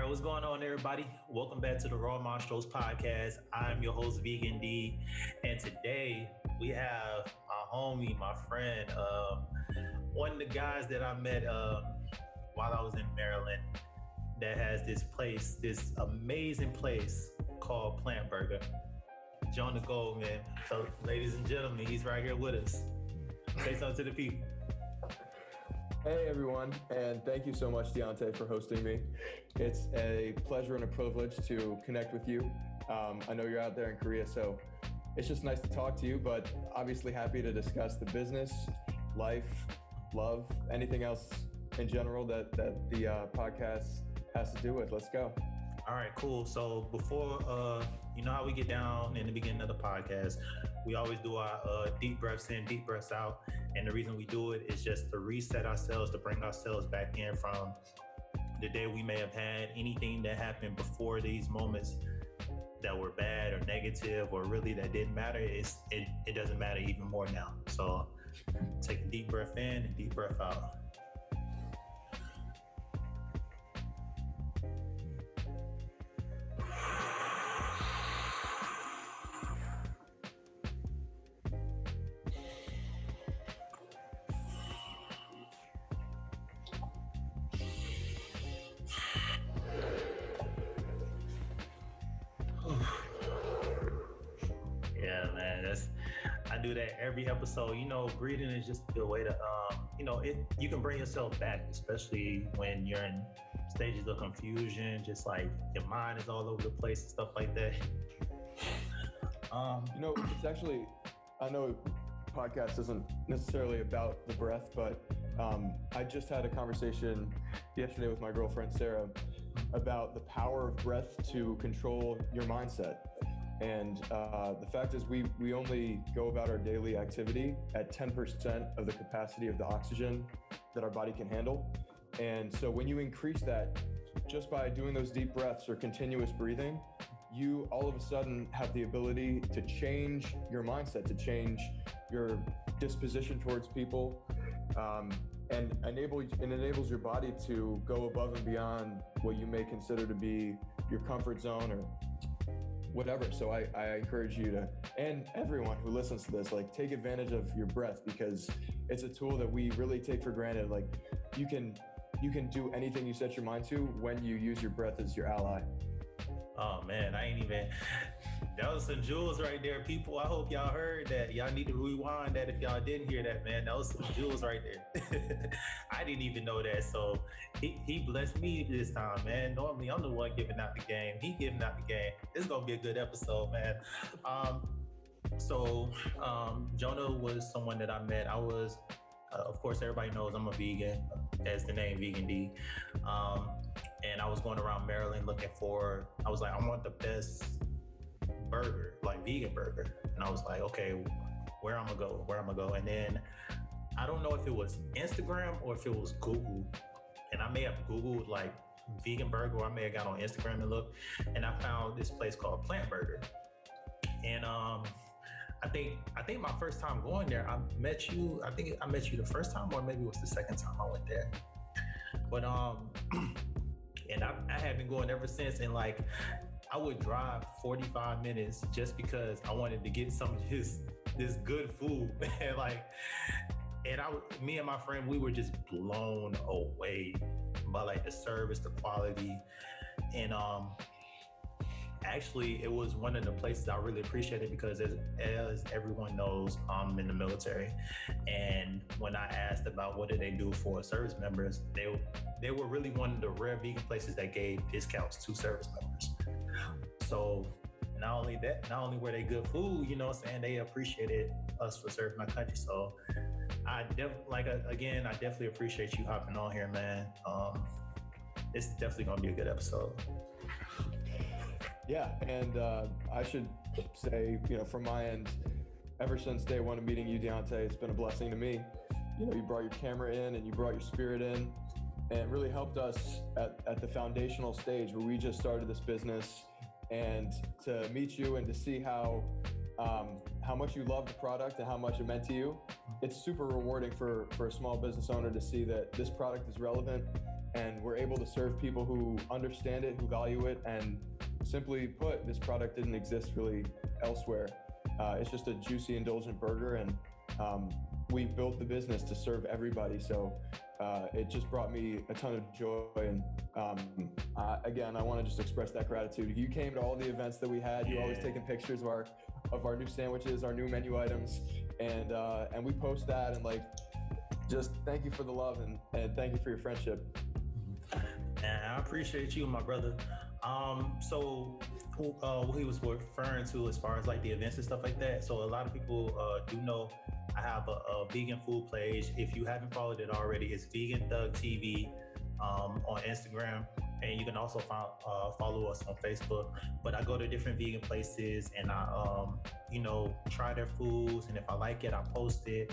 right, what's going on, everybody? Welcome back to the Raw Monstros podcast. I'm your host, Vegan D, and today we have my homie, my friend, um, one of the guys that I met um, while I was in Maryland that has this place, this amazing place called Plant Burger. Jonah Goldman. So, ladies and gentlemen, he's right here with us. Say something to the people. Hey everyone, and thank you so much, Deontay, for hosting me. It's a pleasure and a privilege to connect with you. Um, I know you're out there in Korea, so it's just nice to talk to you, but obviously happy to discuss the business, life, love, anything else in general that, that the uh, podcast has to do with. Let's go. All right, cool. So before, uh, you know how we get down in the beginning of the podcast, we always do our uh, deep breaths in, deep breaths out. And the reason we do it is just to reset ourselves, to bring ourselves back in from the day we may have had anything that happened before these moments that were bad or negative or really that didn't matter. It's, it, it doesn't matter even more now. So take a deep breath in and deep breath out. Episode. You know, breathing is just a way to, um, you know, it. You can bring yourself back, especially when you're in stages of confusion, just like your mind is all over the place and stuff like that. Um, you know, it's actually, I know podcast isn't necessarily about the breath, but um, I just had a conversation yesterday with my girlfriend Sarah about the power of breath to control your mindset. And uh, the fact is, we, we only go about our daily activity at 10% of the capacity of the oxygen that our body can handle. And so when you increase that just by doing those deep breaths or continuous breathing, you all of a sudden have the ability to change your mindset, to change your disposition towards people, um, and enable it enables your body to go above and beyond what you may consider to be your comfort zone or whatever. So I, I encourage you to, and everyone who listens to this, like take advantage of your breath because it's a tool that we really take for granted. Like you can, you can do anything you set your mind to when you use your breath as your ally. Oh man, I ain't even. That was some jewels right there, people. I hope y'all heard that. Y'all need to rewind that if y'all didn't hear that, man. That was some jewels right there. I didn't even know that. So he, he blessed me this time, man. Normally I'm the one giving out the game. He giving out the game. Is gonna be a good episode, man. Um, so um, Jonah was someone that I met. I was, uh, of course, everybody knows I'm a vegan, as the name Vegan D. Um, and I was going around Maryland looking for. I was like, I want the best burger, like vegan burger. And I was like, okay, where I'm gonna go? Where I'm gonna go? And then I don't know if it was Instagram or if it was Google. And I may have Googled like vegan burger, or I may have got on Instagram and looked, and I found this place called Plant Burger. And um, I think I think my first time going there, I met you. I think I met you the first time, or maybe it was the second time I went there. But um, and I, I have been going ever since. And like, I would drive 45 minutes just because I wanted to get some of his this good food. and like, and I, me and my friend, we were just blown away by like the service, the quality, and um, actually it was one of the places I really appreciated because as, as everyone knows, I'm in the military. And when I asked about what did they do for service members, they they were really one of the rare vegan places that gave discounts to service members. So not only that, not only were they good food, you know I'm saying, they appreciated us for serving my country. So I def like uh, again, I definitely appreciate you hopping on here, man. Um, it's definitely gonna be a good episode. Yeah, and uh, I should say, you know, from my end, ever since day one of meeting you, Deontay, it's been a blessing to me. You know, you brought your camera in and you brought your spirit in, and it really helped us at, at the foundational stage where we just started this business. And to meet you and to see how um, how much you love the product and how much it meant to you. It's super rewarding for, for a small business owner to see that this product is relevant and we're able to serve people who understand it, who value it, and simply put, this product didn't exist really elsewhere. Uh, it's just a juicy, indulgent burger, and um, we built the business to serve everybody. So uh, it just brought me a ton of joy. And um, uh, again, I want to just express that gratitude. You came to all the events that we had. You always taking pictures of our of our new sandwiches, our new menu items, and uh, and we post that and like just thank you for the love and, and thank you for your friendship. And I appreciate you, my brother. Um, so uh, what he was referring to as far as like the events and stuff like that. So a lot of people uh, do know I have a, a, vegan food page. If you haven't followed it already, it's Vegan Thug TV um, on Instagram. And you can also find, uh, follow us on Facebook. But I go to different vegan places and I, um, you know, try their foods. And if I like it, I post it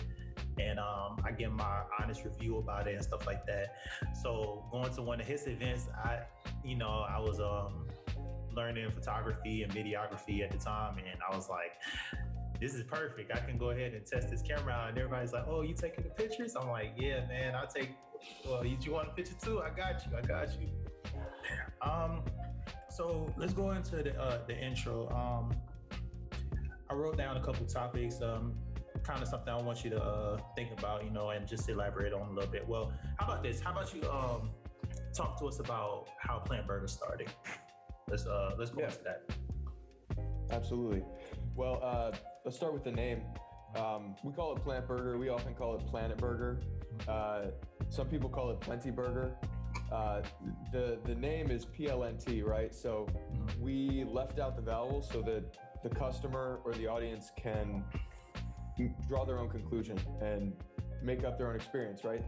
and um, I give my honest review about it and stuff like that. So going to one of his events, I, you know, I was um, learning photography and videography at the time, and I was like, this is perfect. I can go ahead and test this camera out. And everybody's like, oh, you taking the pictures? I'm like, yeah, man, I'll take, well, you, want a picture too? I got you. I got you. Um, so let's go into the, uh, the intro. Um, I wrote down a couple topics. Um, kind of something I want you to uh, think about, you know, and just elaborate on a little bit. Well, how about this? How about you um, talk to us about how Plant Burger started? Let's uh, let's go yeah. into that. Absolutely. Well, uh, let's start with the name. Um, we call it Plant Burger. We often call it Planet Burger. Uh, some people call it Plenty Burger. Uh, the the name is PLNT, right? So we left out the vowels so that the customer or the audience can draw their own conclusion and make up their own experience, right?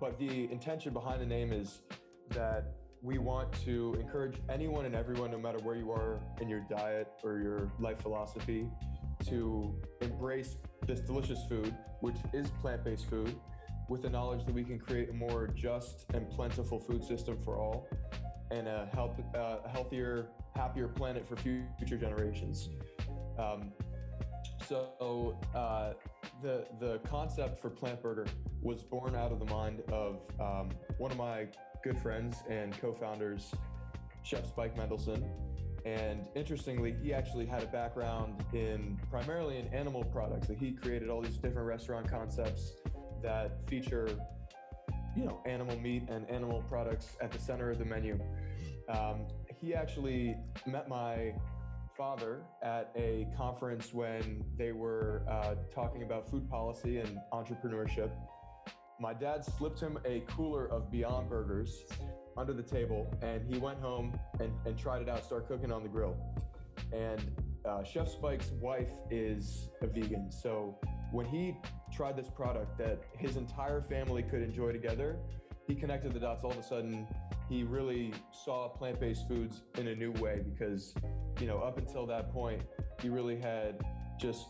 But the intention behind the name is that we want to encourage anyone and everyone, no matter where you are in your diet or your life philosophy, to embrace this delicious food, which is plant based food, with the knowledge that we can create a more just and plentiful food system for all and a, help, uh, healthier, happier planet for future generations. Um, so uh, the the concept for Plant Burger was born out of the mind of um, one of my good friends and co-founders, Chef Spike Mendelsohn. And interestingly, he actually had a background in primarily in animal products. That he created all these different restaurant concepts that feature, you know, animal meat and animal products at the center of the menu. Um, he actually met my father at a conference when they were uh, talking about food policy and entrepreneurship. My dad slipped him a cooler of Beyond Burgers under the table, and he went home and, and tried it out, started cooking on the grill. And uh, Chef Spike's wife is a vegan. So when he tried this product that his entire family could enjoy together, he connected the dots all of a sudden he really saw plant-based foods in a new way because you know up until that point he really had just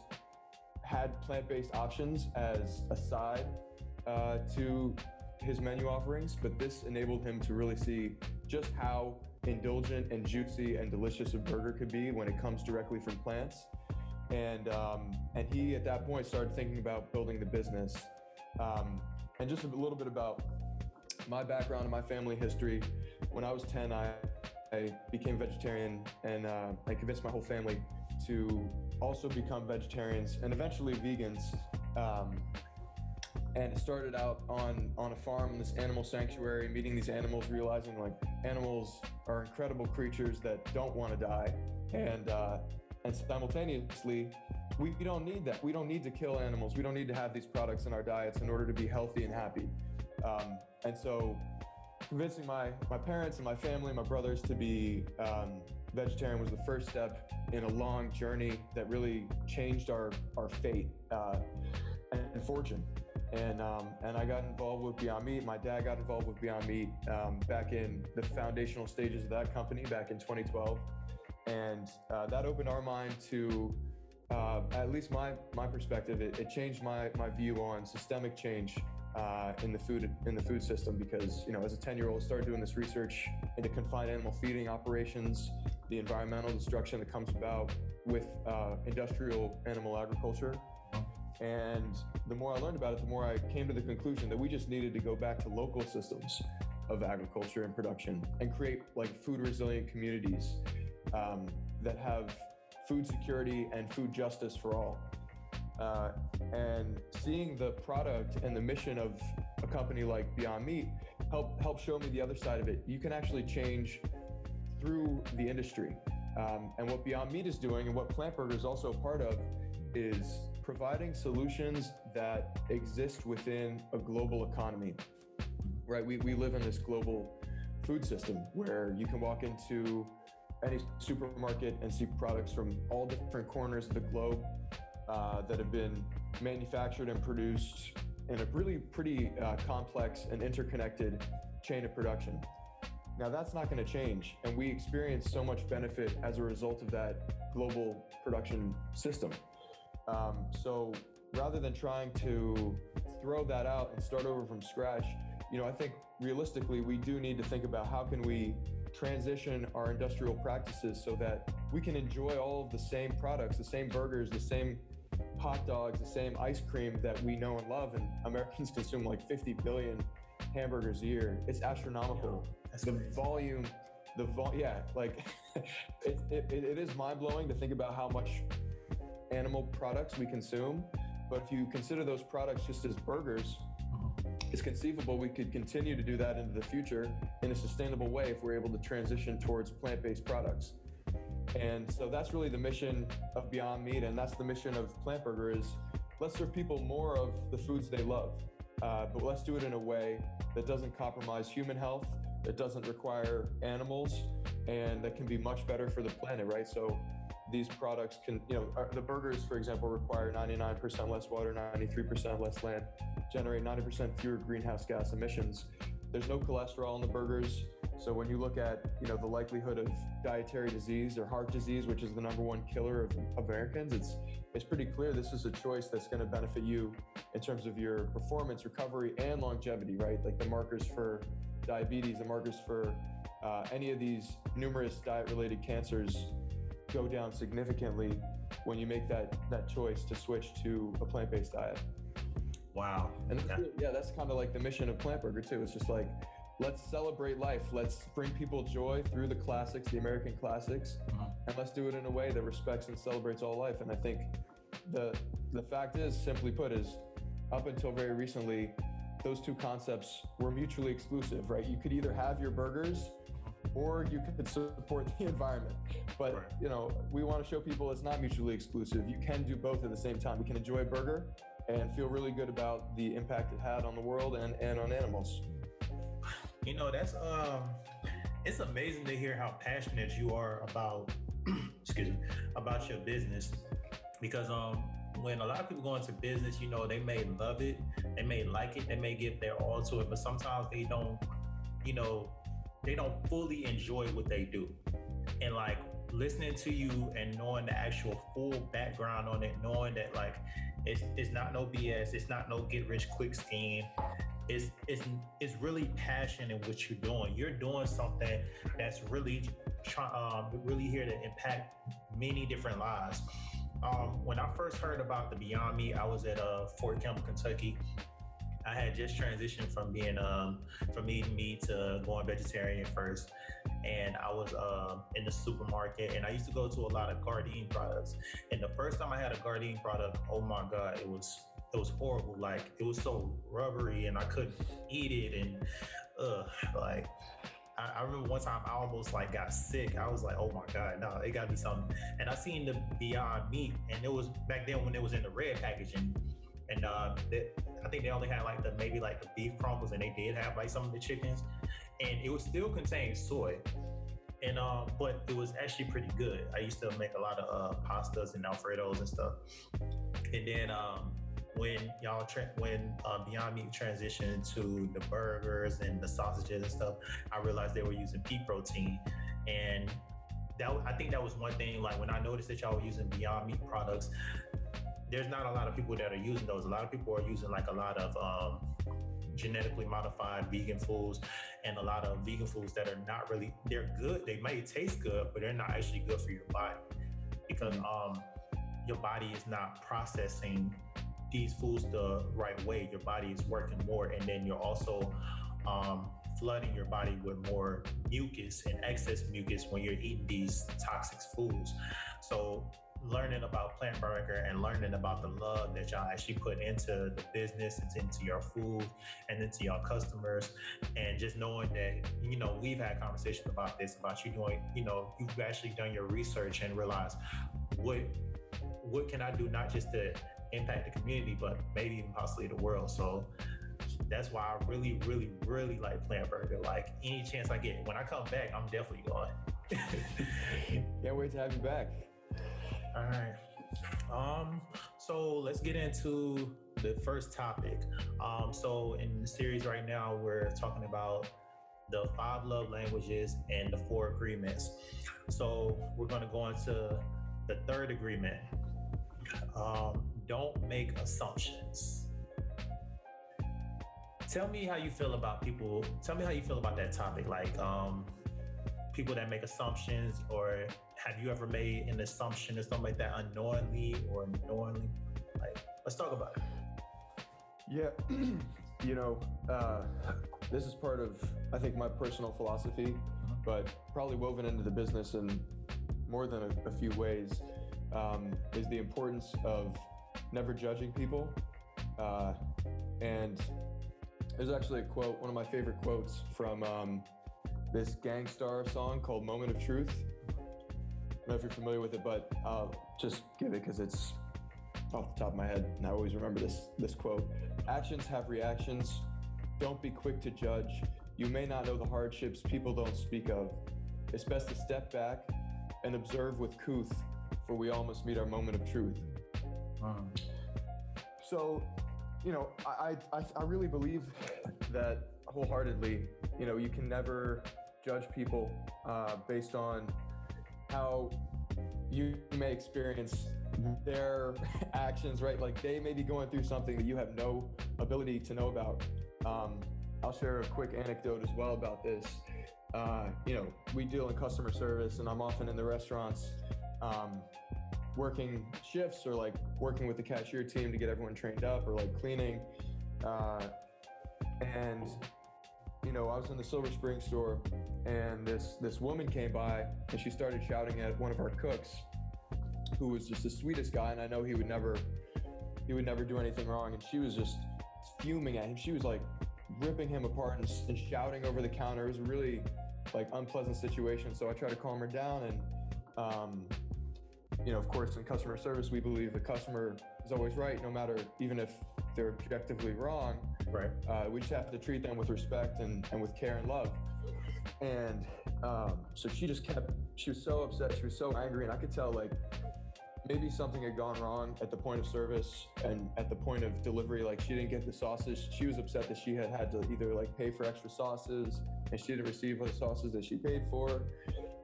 had plant-based options as a side uh, to his menu offerings but this enabled him to really see just how indulgent and juicy and delicious a burger could be when it comes directly from plants and um, and he at that point started thinking about building the business um, and just a little bit about my background and my family history. When I was 10, I, I became vegetarian and uh, I convinced my whole family to also become vegetarians and eventually vegans. Um, and it started out on on a farm in this animal sanctuary, meeting these animals, realizing like animals are incredible creatures that don't want to die, and uh, and simultaneously, we, we don't need that. We don't need to kill animals. We don't need to have these products in our diets in order to be healthy and happy. Um, and so convincing my, my parents and my family, my brothers to be um, vegetarian was the first step in a long journey that really changed our, our fate uh, and fortune. And, um, and I got involved with Beyond Meat. My dad got involved with Beyond Meat um, back in the foundational stages of that company back in 2012. And uh, that opened our mind to, uh, at least my, my perspective, it, it changed my, my view on systemic change uh, in the food in the food system because you know as a 10 year old started doing this research into confined animal feeding operations the environmental destruction that comes about with uh, industrial animal agriculture. And the more I learned about it, the more I came to the conclusion that we just needed to go back to local systems of agriculture and production and create like food resilient communities um, that have food security and food justice for all. Uh, and seeing the product and the mission of a company like Beyond Meat help help show me the other side of it. You can actually change through the industry. Um, and what Beyond Meat is doing, and what Plant Burger is also a part of, is providing solutions that exist within a global economy. Right? We, we live in this global food system where you can walk into any supermarket and see products from all different corners of the globe uh, that have been manufactured and produced in a really pretty uh, complex and interconnected chain of production. Now, that's not going to change. And we experience so much benefit as a result of that global production system. Um, so rather than trying to throw that out and start over from scratch, you know, I think realistically, we do need to think about how can we transition our industrial practices so that we can enjoy all of the same products, the same burgers, the same hot dogs, the same ice cream that we know and love. And Americans consume like 50 billion hamburgers a year. It's astronomical. the crazy. volume, the vol, yeah, like it, it, it is mind blowing to think about how much animal products we consume. But if you consider those products just as burgers, it's conceivable we could continue to do that into the future in a sustainable way if we're able to transition towards plant-based products. And so that's really the mission of Beyond Meat, and that's the mission of Plant Burger is let's serve people more of the foods they love, uh, but let's do it in a way that doesn't compromise human health, that doesn't require animals, and that can be much better for the planet, right? So these products can, you know, the burgers, for example, require 99% less water, 93% less land, generate 90% fewer greenhouse gas emissions. There's no cholesterol in the burgers. So when you look at, you know, the likelihood of dietary disease or heart disease, which is the number one killer of, Americans, it's it's pretty clear this is a choice that's going to benefit you in terms of your performance, recovery, and longevity, right? Like the markers for diabetes, the markers for uh, any of these numerous diet-related cancers go down significantly when you make that that choice to switch to a plant-based diet. Wow. And that's really, yeah, that's kind of like the mission of Plant Burger too. It's just like let's celebrate life. Let's bring people joy through the classics, the American classics, mm-hmm. and let's do it in a way that respects and celebrates all life. And I think the the fact is, simply put, is up until very recently, those two concepts were mutually exclusive, right? You could either have your burgers or you could support the environment. But right. you know, we want to show people it's not mutually exclusive. You can do both at the same time. We can enjoy a burger and feel really good about the impact it had on the world and, and on animals. You know, that's um it's amazing to hear how passionate you are about excuse me, about your business. Because um when a lot of people go into business, you know, they may love it, they may like it, they may give their all to it, but sometimes they don't, you know, they don't fully enjoy what they do. And like listening to you and knowing the actual full background on it, knowing that like it's it's not no BS, it's not no get rich quick scheme. It's it's it's really passion in what you're doing. You're doing something that's really try, um, really here to impact many different lives. Um, when I first heard about the Beyond Me, I was at uh, Fort Campbell, Kentucky, I had just transitioned from being um, from eating meat to going vegetarian first, and I was um, in the supermarket, and I used to go to a lot of Gardein products. And the first time I had a Gardein product, oh my god, it was it was horrible. Like it was so rubbery, and I couldn't eat it, and uh, like. I, I remember one time I almost like got sick. I was like, "Oh my god, no, it got to be something." And I seen the Beyond Meat, and it was back then when it was in the red packaging, and uh, they, I think they only had like the maybe like the beef crumbles, and they did have like some of the chickens, and it was still contained soy, and um, but it was actually pretty good. I used to make a lot of uh, pastas and alfredos and stuff, and then um, when y'all tra- when uh, Beyond Meat transitioned to the burgers and the sausages and stuff, I realized they were using pea protein, and that I think that was one thing. Like when I noticed that y'all were using Beyond Meat products, there's not a lot of people that are using those. A lot of people are using like a lot of um, genetically modified vegan foods and a lot of vegan foods that are not really they're good. They may taste good, but they're not actually good for your body. because um, your body is not processing these foods the right way. Your body is working more, and then you're also um, flooding your body with more mucus and excess mucus when you're eating these toxic foods. So learning about Plant Burger and learning about the love that y'all actually put into the business and into your food and into your customers and just knowing that you know we've had conversations about this about you doing you know you've actually done your research and realized what what can I do not just to impact the community but maybe even possibly the world so that's why I really, really, really like Plant Burger. Like any chance I get, when I come back, I'm definitely going. Can't wait to have you back. All right. Um, so let's get into the first topic. Um, so in the series right now, we're talking about the five love languages and the four agreements. So we're going to go into the third agreement. Um, don't make assumptions. Tell me how you feel about people. Tell me how you feel about that topic. Like um, people that make assumptions or have you ever made an assumption or something like that unknowingly or knowingly? Like, let's talk about it. Yeah, you know, uh, this is part of I think my personal philosophy, mm-hmm. but probably woven into the business in more than a, a few ways um, is the importance of never judging people. Uh, and there's actually a quote, one of my favorite quotes from um, this Gang Starr song called Moment of Truth I don't know if you're familiar with it, but I'll just give it because it's off the top of my head, and I always remember this this quote: "Actions have reactions. Don't be quick to judge. You may not know the hardships people don't speak of. It's best to step back and observe with couth, for we all must meet our moment of truth." So, you know, I, I I really believe that wholeheartedly. You know, you can never judge people uh, based on how you may experience their actions, right? Like they may be going through something that you have no ability to know about. Um, I'll share a quick anecdote as well about this. Uh, you know, we deal in customer service, and I'm often in the restaurants um, working shifts or like working with the cashier team to get everyone trained up or like cleaning. Uh, and you know, I was in the Silver Spring store and this this woman came by and she started shouting at one of our cooks who was just the sweetest guy and I know he would never he would never do anything wrong and she was just fuming at him. She was like ripping him apart and, and shouting over the counter. It was a really like unpleasant situation. So I tried to calm her down and um, you know, of course, in customer service, we believe the customer is always right, no matter even if they're objectively wrong. Right. Uh, we just have to treat them with respect and, and with care and love. And um, so she just kept, she was so upset. She was so angry. And I could tell, like, maybe something had gone wrong at the point of service and at the point of delivery. Like, she didn't get the sauces. She was upset that she had had to either, like, pay for extra sauces and she didn't receive the sauces that she paid for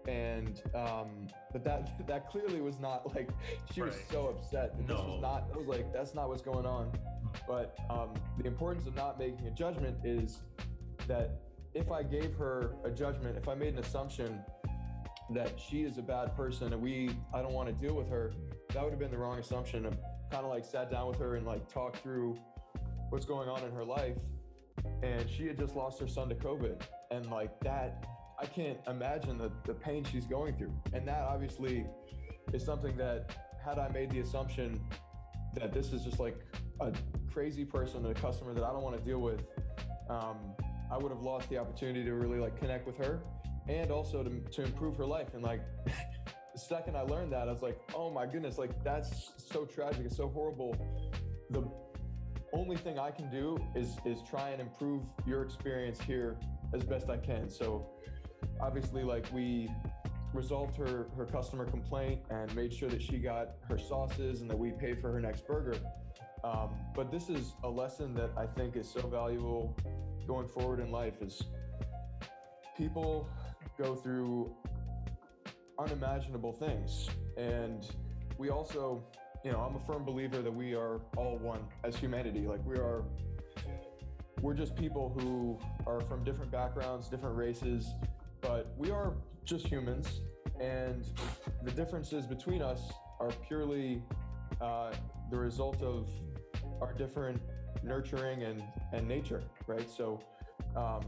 and um, but that that clearly was not like she was so upset that no. this was not. I was like, that's not what's going on. But um, the importance of not making a judgment is that if I gave her a judgment, if I made an assumption that she is a bad person and we, I don't want to deal with her, that would have been the wrong assumption. I kind of like sat down with her and like talked through what's going on in her life. And she had just lost her son to COVID. And like that, I can't imagine the, the pain she's going through. And that obviously is something that had I made the assumption that this is just like a crazy person, a customer that I don't want to deal with, um, I would have lost the opportunity to really like connect with her and also to, to improve her life. And like the second I learned that, I was like, oh my goodness, like that's so tragic. It's so horrible. The only thing I can do is is try and improve your experience here as best I can. So obviously like we resolved her her customer complaint and made sure that she got her sauces and that we paid for her next burger. Um, but this is a lesson that I think is so valuable going forward in life is people go through unimaginable things. And we also, you know, I'm a firm believer that we are all one as humanity. Like we are, we're just people who are from different backgrounds, different races, but we are just humans and the differences between us are purely uh, the result of our different nurturing and, and nature, right? So, um,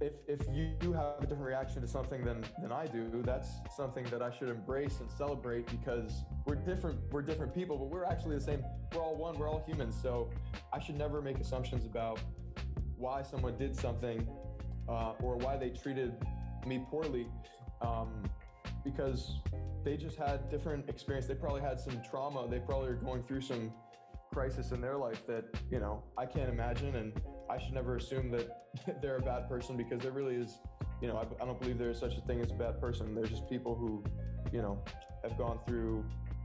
if, if you have a different reaction to something than, than I do, that's something that I should embrace and celebrate because we're different. We're different people, but we're actually the same. We're all one. We're all humans. So I should never make assumptions about why someone did something uh, or why they treated me poorly um, because they just had different experience. They probably had some trauma. They probably are going through some crisis in their life that you know I can't imagine, and I should never assume that they're a bad person because there really is. You know, I, I don't believe there is such a thing as a bad person. There's just people who, you know, have gone through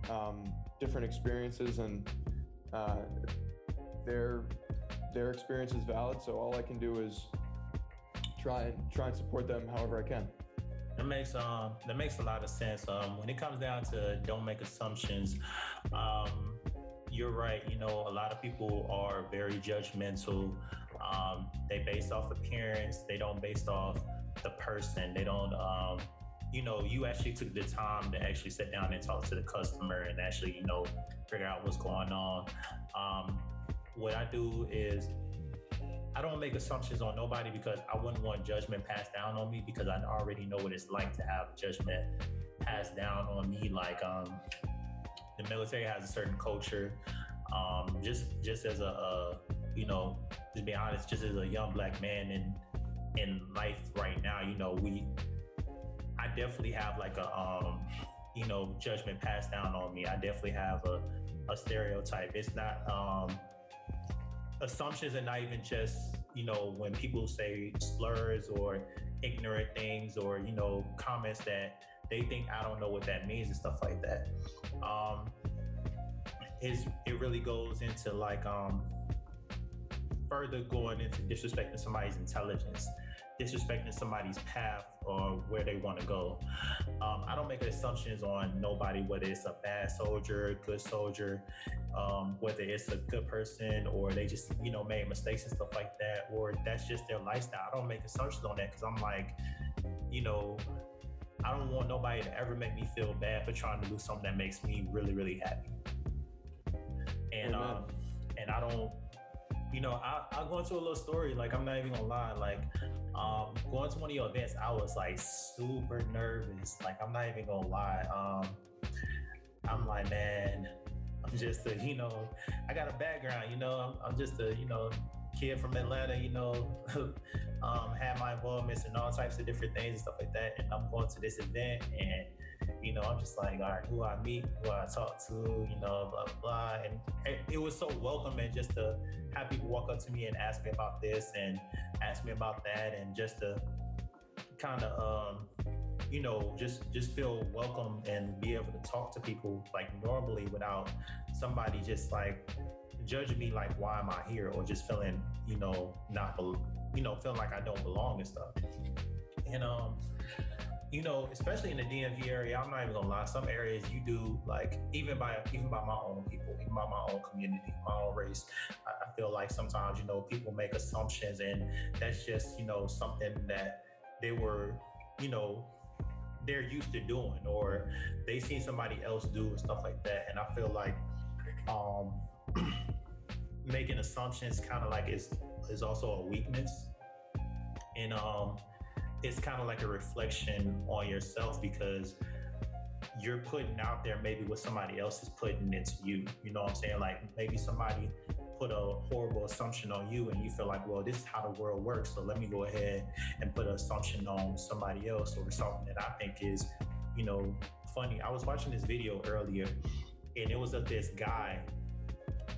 um, different experiences, and uh, their their experience is valid. So all I can do is try and try and support them however I can. That makes um that makes a lot of sense. Um, when it comes down to don't make assumptions, um, you're right. You know, a lot of people are very judgmental. Um, they base off appearance. They don't base off the person. They don't. Um, you know, you actually took the time to actually sit down and talk to the customer and actually, you know, figure out what's going on. Um, what I do is I don't make assumptions on nobody because I wouldn't want judgment passed down on me because I already know what it's like to have judgment passed down on me. Like um, the military has a certain culture. Um, just just as a, a you know, to be honest, just as a young black man in in life right now, you know, we I definitely have like a um, you know, judgment passed down on me. I definitely have a, a stereotype. It's not um assumptions are not even just you know when people say slurs or ignorant things or you know comments that they think I don't know what that means and stuff like that. Um, is it really goes into like um further going into disrespecting somebody's intelligence disrespecting somebody's path or where they want to go. Um, I don't make assumptions on nobody, whether it's a bad soldier, good soldier, um, whether it's a good person or they just, you know, made mistakes and stuff like that, or that's just their lifestyle. I don't make assumptions on that because I'm like, you know, I don't want nobody to ever make me feel bad for trying to do something that makes me really, really happy. And um, and I don't, you know, I, I'll go into a little story. Like I'm not even gonna lie. Like um, going to one of your events, I was like super nervous. Like I'm not even gonna lie. Um, I'm like, man, I'm just a, you know, I got a background. You know, I'm, I'm just a, you know, kid from Atlanta. You know, um, had my involvements in all types of different things and stuff like that. And I'm going to this event and you know, I'm just like, all right, who I meet, who I talk to, you know, blah, blah, blah. And it, it was so welcoming just to have people walk up to me and ask me about this and ask me about that and just to kind of, um, you know, just just feel welcome and be able to talk to people like normally without somebody just like judging me like why am I here or just feeling you know not you know feeling like I don't belong and stuff. And um, you know, especially in the DMV area, I'm not even gonna lie. Some areas you do like even by even by my own people, even by my own community, my own race. I, I feel like sometimes you know people make assumptions, and that's just you know something that they were you know they're used to doing, or they seen somebody else do and stuff like that. And I feel like um, making assumptions kind of like is is also a weakness. And um it's kind of like a reflection on yourself because you're putting out there maybe what somebody else is putting into you. You know what I'm saying? Like maybe somebody put a horrible assumption on you and you feel like, well, this is how the world works. So let me go ahead and put an assumption on somebody else or something that I think is, you know, funny. I was watching this video earlier and it was of this guy.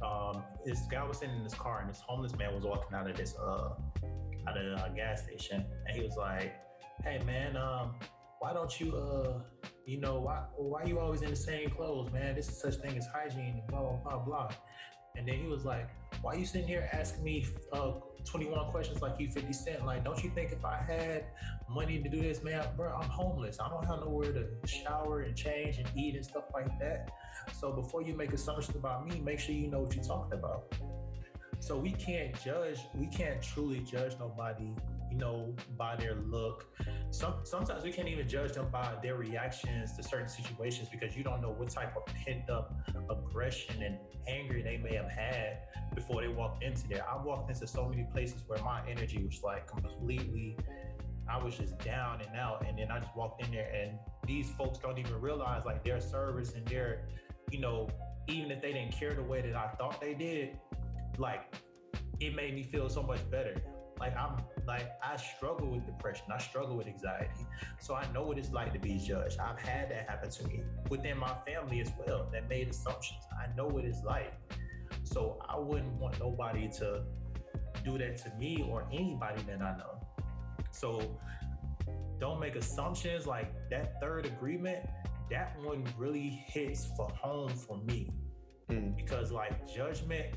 Um, this guy was sitting in his car and this homeless man was walking out of this uh at a, a gas station, and he was like, "Hey man, um, why don't you uh, you know, why why you always in the same clothes, man? This is such thing as hygiene, blah blah blah blah." And then he was like, "Why you sitting here asking me uh 21 questions like you 50 Cent? Like, don't you think if I had money to do this, man, bro, I'm homeless. I don't have nowhere to shower and change and eat and stuff like that. So before you make assumptions about me, make sure you know what you're talking about." So we can't judge, we can't truly judge nobody, you know, by their look. Some, sometimes we can't even judge them by their reactions to certain situations because you don't know what type of pent up aggression and anger they may have had before they walked into there. I walked into so many places where my energy was like completely, I was just down and out. And then I just walked in there and these folks don't even realize like their service and their, you know, even if they didn't care the way that I thought they did, like it made me feel so much better. Like I'm like I struggle with depression. I struggle with anxiety. So I know what it's like to be judged. I've had that happen to me within my family as well that made assumptions. I know what it's like. So I wouldn't want nobody to do that to me or anybody that I know. So don't make assumptions like that third agreement, that one really hits for home for me. Mm. Because like judgment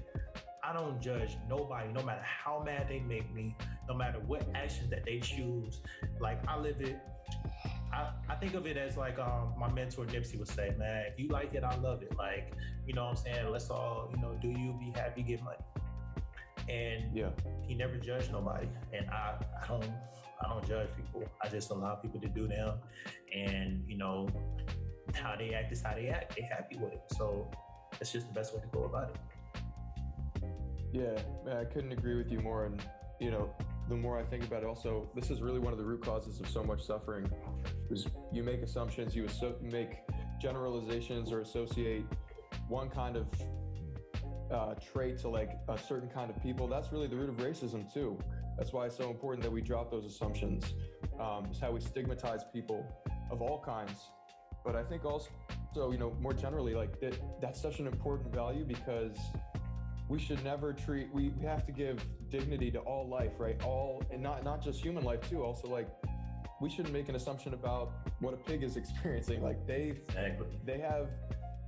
I don't judge nobody, no matter how mad they make me, no matter what actions that they choose. Like I live it. I, I think of it as like um, my mentor Nipsey would say, man, if you like it, I love it. Like, you know what I'm saying? Let's all, you know, do you be happy, get money. And yeah, he never judged nobody. And I, I don't I don't judge people. I just allow people to do them. And, you know, how they act is how they act. They happy with it. So that's just the best way to go about it. Yeah, I couldn't agree with you more. And, you know, the more I think about it, also, this is really one of the root causes of so much suffering. Is you make assumptions, you make generalizations or associate one kind of uh, trait to like a certain kind of people. That's really the root of racism too. That's why it's so important that we drop those assumptions. Um, it's how we stigmatize people of all kinds. But I think also, you know, more generally, like that, that's such an important value because we should never treat we, we have to give dignity to all life right? All and not not just human life too also like we shouldn't make an assumption about what a pig is experiencing like they they have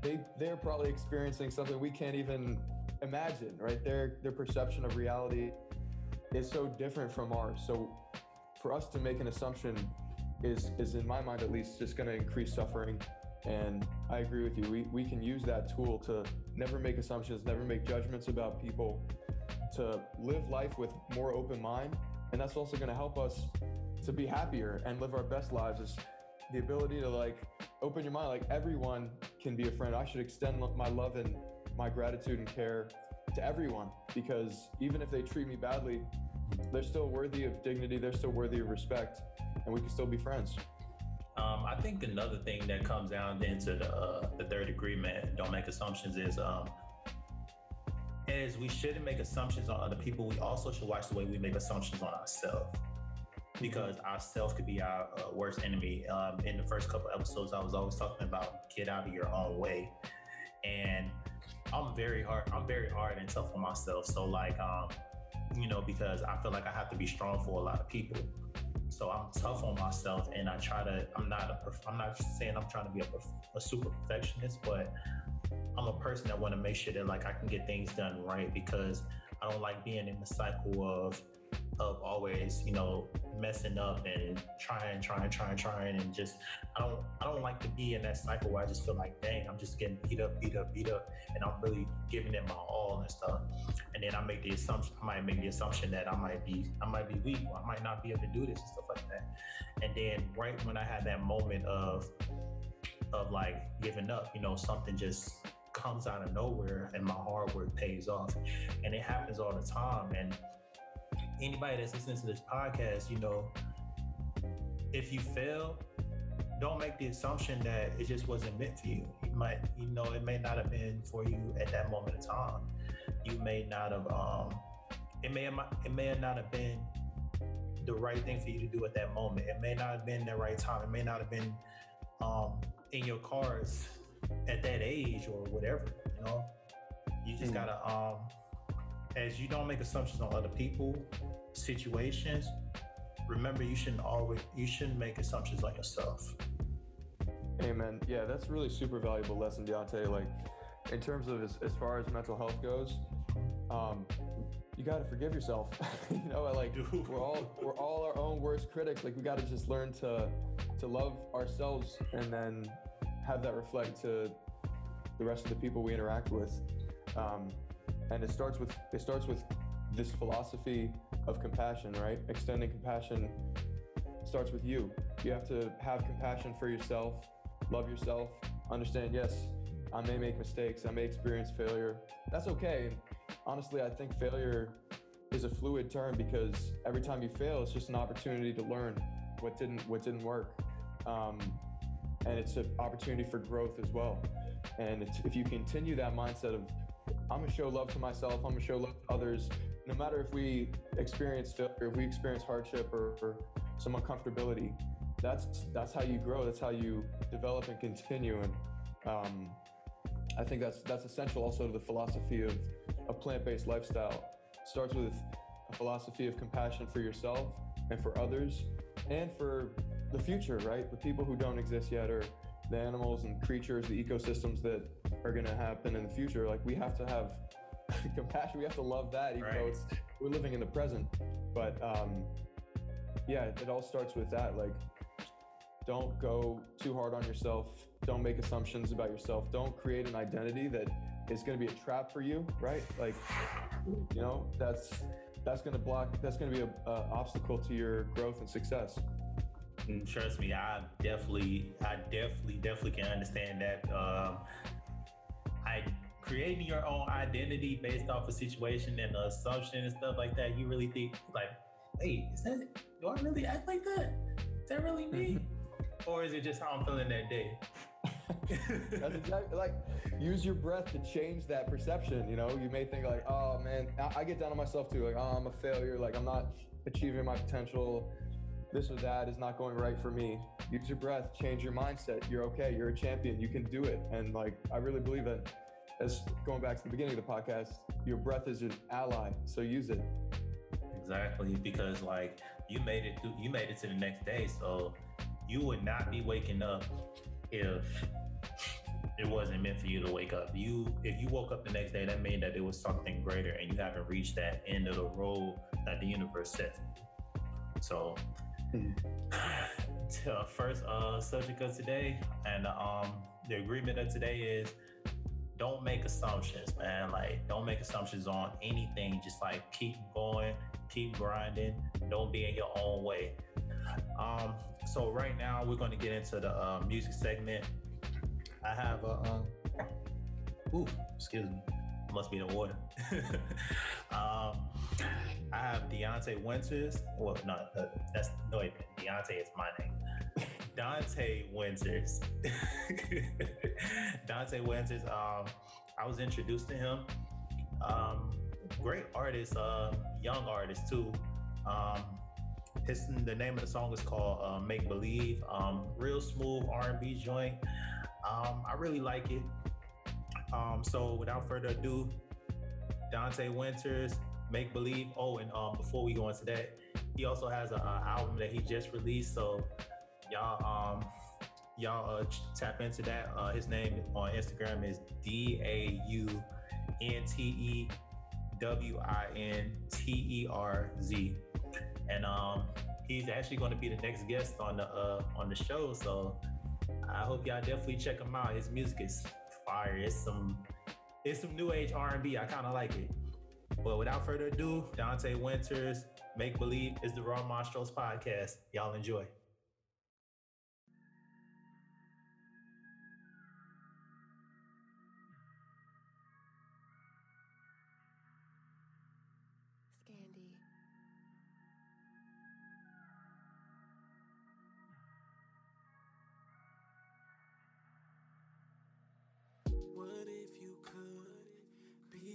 they they're probably experiencing something we can't even imagine right? Their their perception of reality is so different from ours. So for us to make an assumption is is in my mind at least just going to increase suffering and I agree with you. We, we can use that tool to never make assumptions, never make judgments about people, to live life with more open mind. And that's also going to help us to be happier and live our best lives is the ability to like open your mind. Like everyone can be a friend. I should extend my love and my gratitude and care to everyone because even if they treat me badly, they're still worthy of dignity. They're still worthy of respect and we can still be friends. Um, I think another thing that comes down into the, uh, the third agreement, don't make assumptions, is um, is we shouldn't make assumptions on other people. We also should watch the way we make assumptions on ourselves because ourselves could be our uh, worst enemy. Um, in the first couple episodes, I was always talking about get out of your own way, and I'm very hard. I'm very hard and tough on myself. So like, um, you know, because I feel like I have to be strong for a lot of people. So I'm tough on myself, and I try to. I'm not a. I'm not saying I'm trying to be a, a super perfectionist, but I'm a person that want to make sure that like I can get things done right because I don't like being in the cycle of of always, you know, messing up and trying, trying, trying, trying, and just I don't I don't like to be in that cycle where I just feel like, dang, I'm just getting beat up, beat up, beat up, and I'm really giving it my all and stuff. And then I make the assumption, I might make the assumption that I might be I might be weak, or I might not be able to do this and stuff like that. And then right when I had that moment of of like giving up, you know, something just comes out of nowhere and my hard work pays off. And it happens all the time. And anybody that's listening to this podcast, you know, if you fail, don't make the assumption that it just wasn't meant for you. You might, you know, it may not have been for you at that moment in time. You may not have, um, it may, it may not have been the right thing for you to do at that moment. It may not have been the right time. It may not have been um, in your cards at that age or whatever. You know, you just mm. gotta um, as you don't make assumptions on other people, situations, remember you shouldn't always you shouldn't make assumptions on yourself. Amen. Yeah, that's really super valuable lesson, Deontay. Like in terms of as, as far as mental health goes, um, you got to forgive yourself. you know, like we're all we're all our own worst critics. Like we got to just learn to to love ourselves and then have that reflect to the rest of the people we interact with. Um, and it starts with it starts with this philosophy of compassion, right? Extending compassion starts with you. You have to have compassion for yourself, love yourself, understand, yes, I may make mistakes, I may experience failure. That's okay. Honestly, I think failure is a fluid term because every time you fail, it's just an opportunity to learn what didn't what didn't work, um, and it's an opportunity for growth as well. And if you continue that mindset of I'm gonna show love to myself, I'm gonna show love to others, no matter if we experience failure, if we experience hardship or, or some uncomfortability, that's that's how you grow. That's how you develop and continue. And um, I think that's that's essential also to the philosophy of a plant-based lifestyle. starts with a philosophy of compassion for yourself and for others and for the future, right? The people who don't exist yet or the animals and creatures, the ecosystems that are going to happen in the future. Like we have to have compassion. We have to love that, even right. though it's we're living in the present. But um, yeah, it all starts with that. Like, don't go too hard on yourself. Don't make assumptions about yourself. Don't create an identity that is going to be a trap for you, right? Like, you know, that's that's going to block. That's going to be a, a obstacle to your growth and success. And trust me, I definitely, I definitely, definitely can understand that. Um, I creating your own identity based off a situation and an assumption and stuff like that. You really think like, wait, is that do I really act like that? Is that really me? or is it just how I'm feeling that day? That's exactly like use your breath to change that perception. You know, you may think like, oh man, I, I get down on myself too. Like, oh, I'm a failure. Like, I'm not achieving my potential. This or that is not going right for me. Use your breath, change your mindset. You're okay. You're a champion. You can do it. And like, I really believe that. As going back to the beginning of the podcast, your breath is an ally. So use it. Exactly, because like you made it through, you made it to the next day, so you would not be waking up if it wasn't meant for you to wake up. You, if you woke up the next day, that meant that there was something greater, and you haven't reached that end of the road that the universe set. So, mm-hmm. first uh, subject of today, and um, the agreement of today is don't make assumptions, man. Like, don't make assumptions on anything. Just like keep going, keep grinding. Don't be in your own way. Um, so right now we're going to get into the uh, music segment. I have a, um, ooh, excuse me, must be the water. um, I have Deontay Winters. Well, no, uh, that's no, Deontay is my name. Daunte Winterz. Daunte Winterz. Um, I was introduced to him. Um, great artist, uh, young artist too. Um, his the name of the song is called uh, "Make Believe." Um, real smooth R&B joint. Um, I really like it. Um, so without further ado, Daunte Winterz, "Make Believe." Oh, and um, before we go into that, he also has an album that he just released. So y'all um y'all uh, tap into that. Uh, his name on Instagram is D A U N T E W I N T E R Z, and um, he's actually going to be the next guest on the uh, on the show. So I hope y'all definitely check him out. His music is fire. It's some it's some new age R and B. I kind of like it. But without further ado, Daunte Winterz, Make Believe is the Raw Mind Strokes podcast. Y'all enjoy.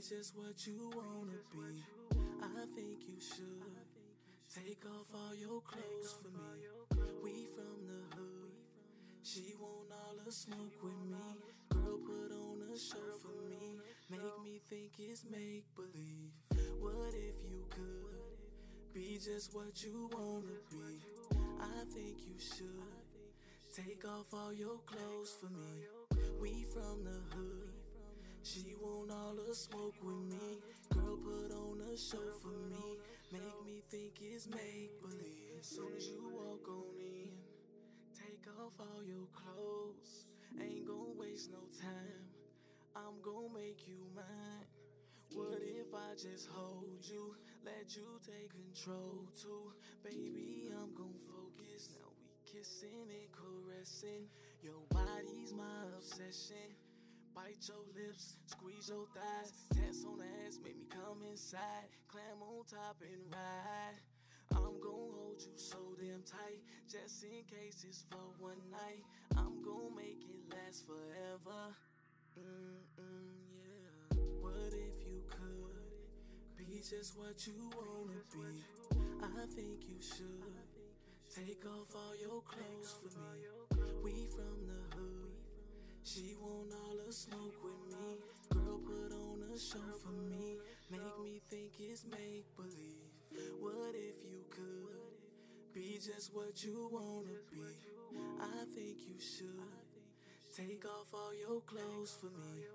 Just what you wanna be. I think you should take off all your clothes for me. We from the hood. She want all the smoke with me. Girl, put on a show for me. Make me think it's make believe. What if you could be just what you wanna be? I think you should take off all your clothes for me. We from the hood. She want all the smoke with me. Girl, put on a show for me. Make me think it's make believe. As soon as you walk on in, take off all your clothes. Ain't gonna waste no time. I'm gonna make you mine. What if I just hold you, let you take control too? Baby, I'm gon' focus. Now we kissing and caressing. Your body's my obsession. Bite your lips, squeeze your thighs, dance on the ass, make me come inside, climb on top and ride. I'm gon' hold you so damn tight, just in case it's for one night. I'm gon' make it last forever. Mm-mm, yeah. What if you could be just what you wanna be? I think you should take off all your clothes for me. We from. She want all the smoke with me. Girl, put on a show for me. Make me think it's make believe. What if you could be just what you wanna be? I think you should take off all your clothes for me.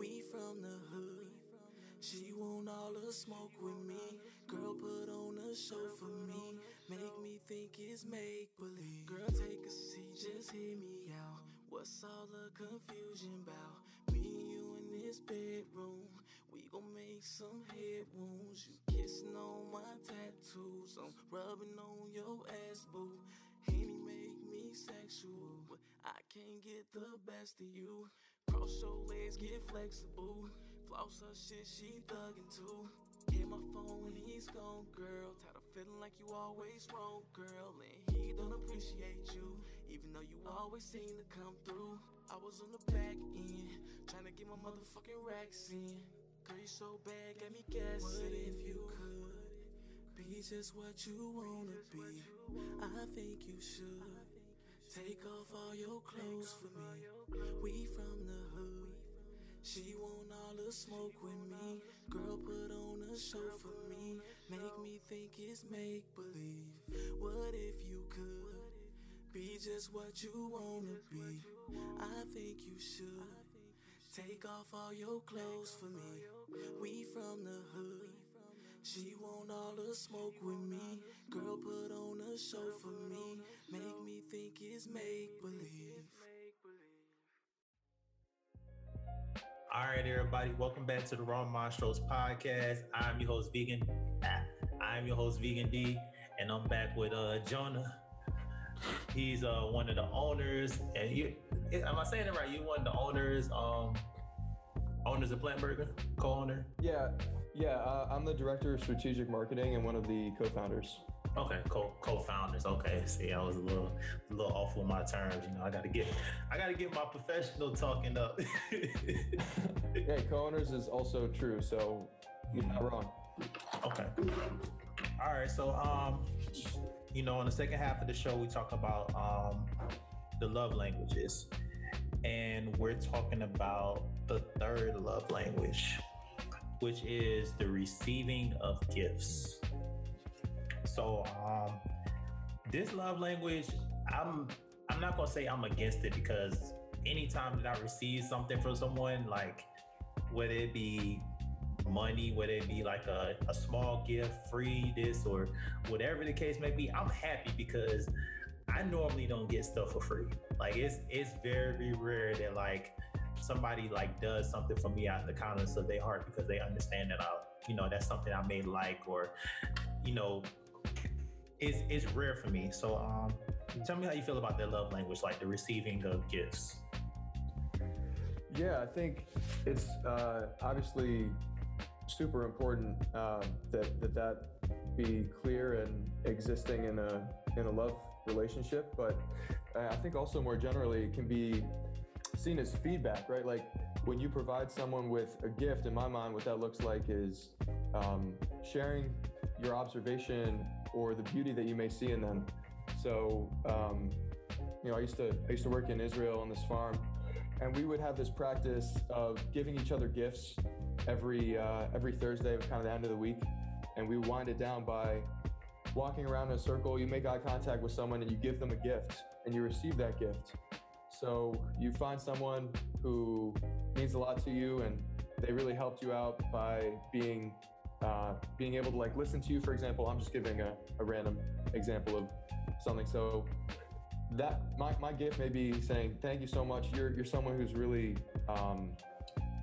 We from the hood. She want all the smoke with me. Girl, put on a show for me. Make me think it's make believe. Girl, take a seat, just hear me out. What's all the confusion about? Me and you in this bedroom. We gon' make some head wounds. You kissing on my tattoos. I'm rubbing on your ass, boo. Henny make me sexual, but I can't get the best of you. Cross your legs, get flexible. Floss her shit, she thuggin' too. Hit my phone when he's gone, girl. Feeling like you always wrong, girl. And he don't appreciate you, even though you always seem to come through. I was on the back end, trying to get my motherfucking racks in. Girl, you so bad, got me guessing. What if you could be just what you wanna be? I think you should take off all your clothes for me. We from the hood. She want all the smoke with me. Girl, put on a show for me. Make me think it's make believe. What if you could be just what you wanna be? I think you should take off all your clothes for me. We from the hood. She want all the smoke with me. Girl, put on a show for me. Make me think it's make believe. All right, everybody, welcome back to the Raw Mind Strokes podcast. I'm your host, Vegan. ah, I'm your host, Vegan D, and I'm back with uh Jonah. He's uh one of the owners, and you am I saying it right? You one of the owners, um, owners of Plant Burger, co-owner. Yeah, yeah. Uh, I'm the director of strategic marketing and one of the co-founders. Okay, co co-founders. Okay, see, I was a little, a little off with my terms. You know, I got to get, I got to get my professional talking up. Yeah, co-owners is also true, so you're not wrong. Okay. All right. So, um, you know, in the second half of the show, we talk about um, the love languages, and we're talking about the third love language, which is the receiving of gifts. So, um, this love language, I'm I'm not gonna say I'm against it because anytime that I receive something from someone, like whether it be money, whether it be like a, a small gift, free this or whatever the case may be, I'm happy because I normally don't get stuff for free. Like it's it's very rare that like somebody like does something for me out of the kindness of their heart because they understand that I, you know, that's something I may like or, you know, it's it's rare for me. So um tell me how you feel about that love language, like the receiving of gifts. Yeah, I think it's uh, obviously super important uh, that, that that be clear and existing in a in a love relationship. But I think also more generally it can be seen as feedback, right? Like when you provide someone with a gift, in my mind, what that looks like is um, sharing your observation or the beauty that you may see in them. So, um, you know, I used to I used to work in Israel on this farm, and we would have this practice of giving each other gifts every uh, every Thursday, kind of the end of the week, and we wind it down by walking around in a circle. You make eye contact with someone, and you give them a gift, and you receive that gift. So you find someone who means a lot to you, and they really helped you out by being uh, being able to like listen to you. For example, I'm just giving a, a random example of something. So that my, my gift may be saying thank you so much. You're you're someone who's really um,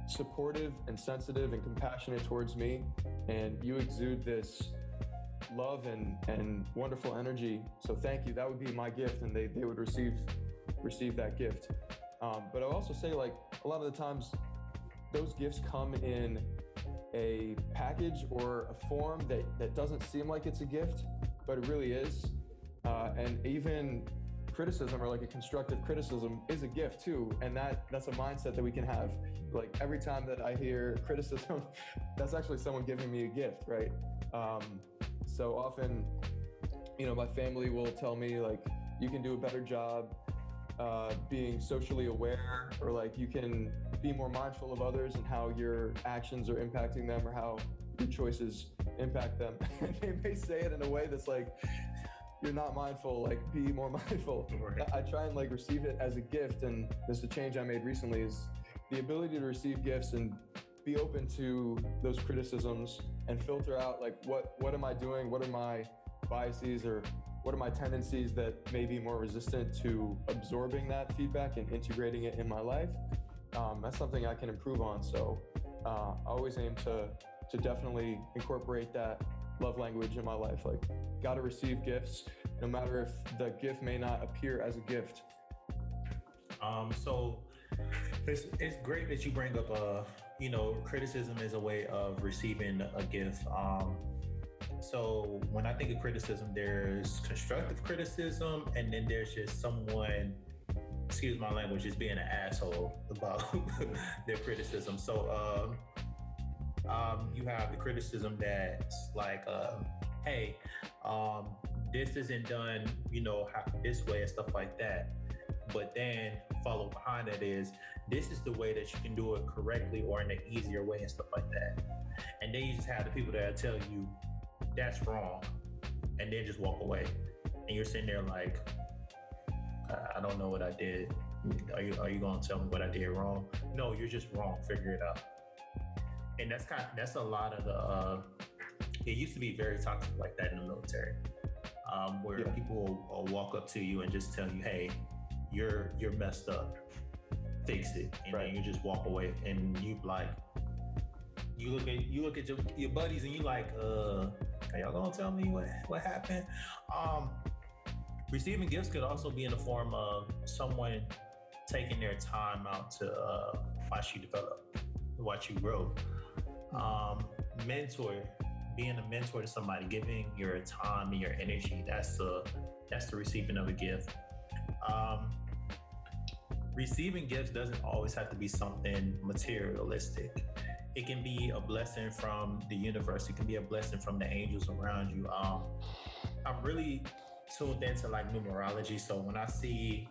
supportive and sensitive and compassionate towards me, and you exude this love and and wonderful energy. So thank you. That would be my gift, and they they would receive receive that gift. Um, but I'll also say like a lot of the times those gifts come in a package or a form that that doesn't seem like it's a gift, but it really is. Uh, and even criticism or like a constructive criticism is a gift too. And that that's a mindset that we can have. Like every time that i hear criticism that's actually someone giving me a gift right? Um, so often you know my family will tell me like you can do a better job uh, being socially aware or like you can be more mindful of others and how your actions are impacting them or how your choices impact them. They may say it in a way that's like you're not mindful like be more mindful. Right. i try and like receive it as a gift and this is a change i made recently is the ability to receive gifts and be open to those criticisms and filter out like what what am i doing? What are my biases or what are my tendencies that may be more resistant to absorbing that feedback and integrating it in my life? Um, that's something i can improve on. So uh, i always aim to to definitely incorporate that love language in my life. Like got to receive gifts no matter if the gift may not appear as a gift. Um, so it's, it's great that you bring up uh you know criticism is a way of receiving a gift. Um, so when I think of criticism, there's constructive criticism, and then there's just someone, excuse my language, just being an asshole about their criticism. So um, um, you have the criticism that's like, uh, hey, um, this isn't done, you know, how, this way and stuff like that. But then follow behind that is this is the way that you can do it correctly or in an easier way and stuff like that. And then you just have the people that tell you that's wrong, and then just walk away. And you're sitting there like, I- I don't know what I did. Are you are you gonna tell me what I did wrong? No, you're just wrong. Figure it out. And that's kind that's a lot of the. Uh, it used to be very toxic like that in the military, um, where Yeah. people will, will walk up to you and just tell you, "Hey, you're you're messed up. Fix it," and Right. then you just walk away, and you like, you look at you look at your, your buddies, and you like, uh, are y'all gonna tell me what what happened? Um, receiving gifts could also be in the form of someone taking their time out to uh, watch you develop, watch you grow. Um, mentor, being a mentor to somebody, giving your time and your energy. That's the that's the receiving of a gift. Um, receiving gifts doesn't always have to be something materialistic. It can be a blessing from the universe. It can be a blessing from the angels around you. Um, I'm really tuned into like numerology. So when I see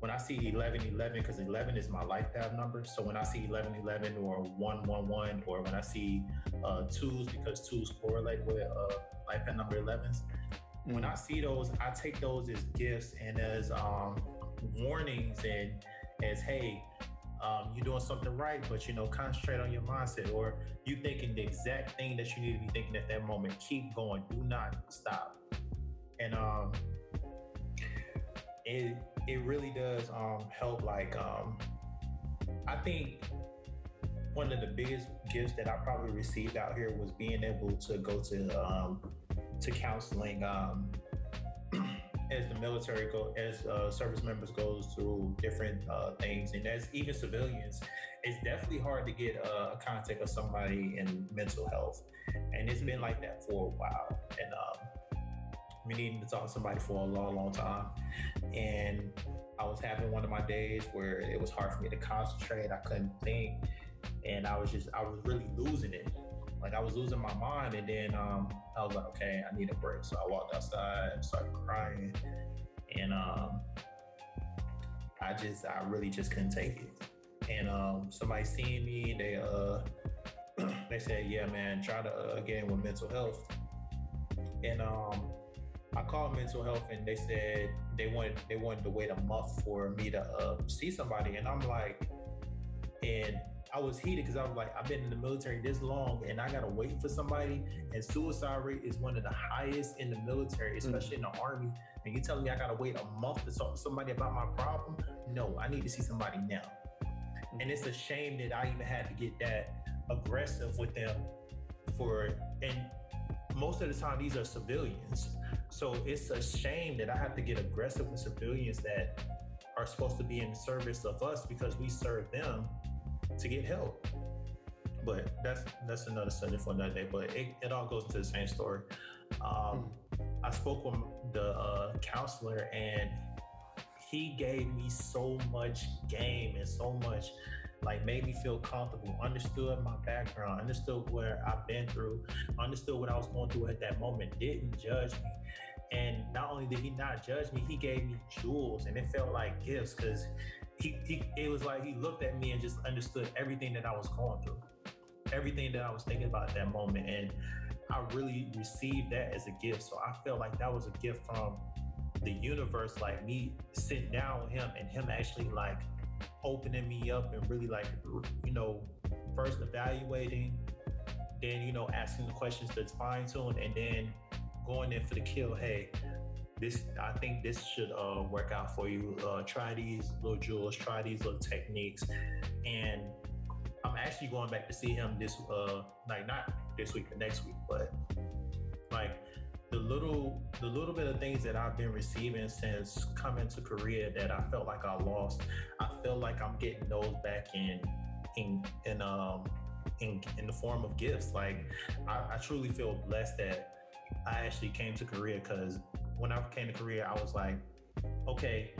when I see 1111, because 11 is my life path number. So when I see 1111 or 111, or when I see uh, twos, because twos correlate with uh, life path number 11s, when I see those, I take those as gifts and as um, warnings and as, hey, um, you're doing something right, but you know, concentrate on your mindset, or you thinking the exact thing that you need to be thinking at that moment. Keep going. Do not stop. And um, it it really does um help. Like um, I think one of the biggest gifts that I probably received out here was being able to go to um to counseling um as the military go as uh, service members goes through different uh, things and as even civilians it's definitely hard to get uh, a contact of somebody in mental health. And it's been like that for a while. And um, we needing to talk to somebody for a long long time. And i was having one of my days where it was hard for me to concentrate. I couldn't think. And i was just i was really losing it like I was losing my mind, and then um, I was like, okay, I need a break. So I walked outside, and started crying, and um, I just, I really just couldn't take it. And um, somebody seeing me, they uh, they said, yeah, man, try to uh, get in with mental health. And um, I called mental health, and they said they wanted they wanted to wait a month for me to uh, see somebody, and I'm like, and I was heated because I was like, I've been in the military this long and I gotta wait for somebody. And suicide rate is one of the highest in the military, mm. especially in the army. And you telling me I gotta wait a month to talk to somebody about my problem? No, I need to see somebody now. Mm. and it's a shame that I even had to get that aggressive with them for and most of the time these are civilians so it's a shame that i have to get aggressive with civilians that are supposed to be in service of us because we serve them to get help but that's that's another subject for another day but it, it all goes to the same story um, i spoke with the uh, counselor and he gave me so much game and so much like made me feel comfortable, understood my background, understood where I've been through, understood what I was going through at that moment, didn't judge me. And not only did he not judge me, he gave me jewels and it felt like gifts because he, he it was like he looked at me and just understood everything that I was going through, everything that I was thinking about at that moment. And I really received that as a gift. So I felt like that was a gift from the universe, like me sitting down with him and him actually like opening me up and really like you know first evaluating then you know asking the questions that's fine tune and then going in for the kill hey this i think this should uh, work out for you uh, try these little jewels try these little techniques and i'm actually going back to see him this uh like not this week or next week but like the little the little bit of things that I've been receiving since coming to Korea that I felt like I lost, I feel like I'm getting those back in in in um in in the form of gifts. Like I, I truly feel blessed that I actually came to Korea because when I came to Korea, I was like, okay,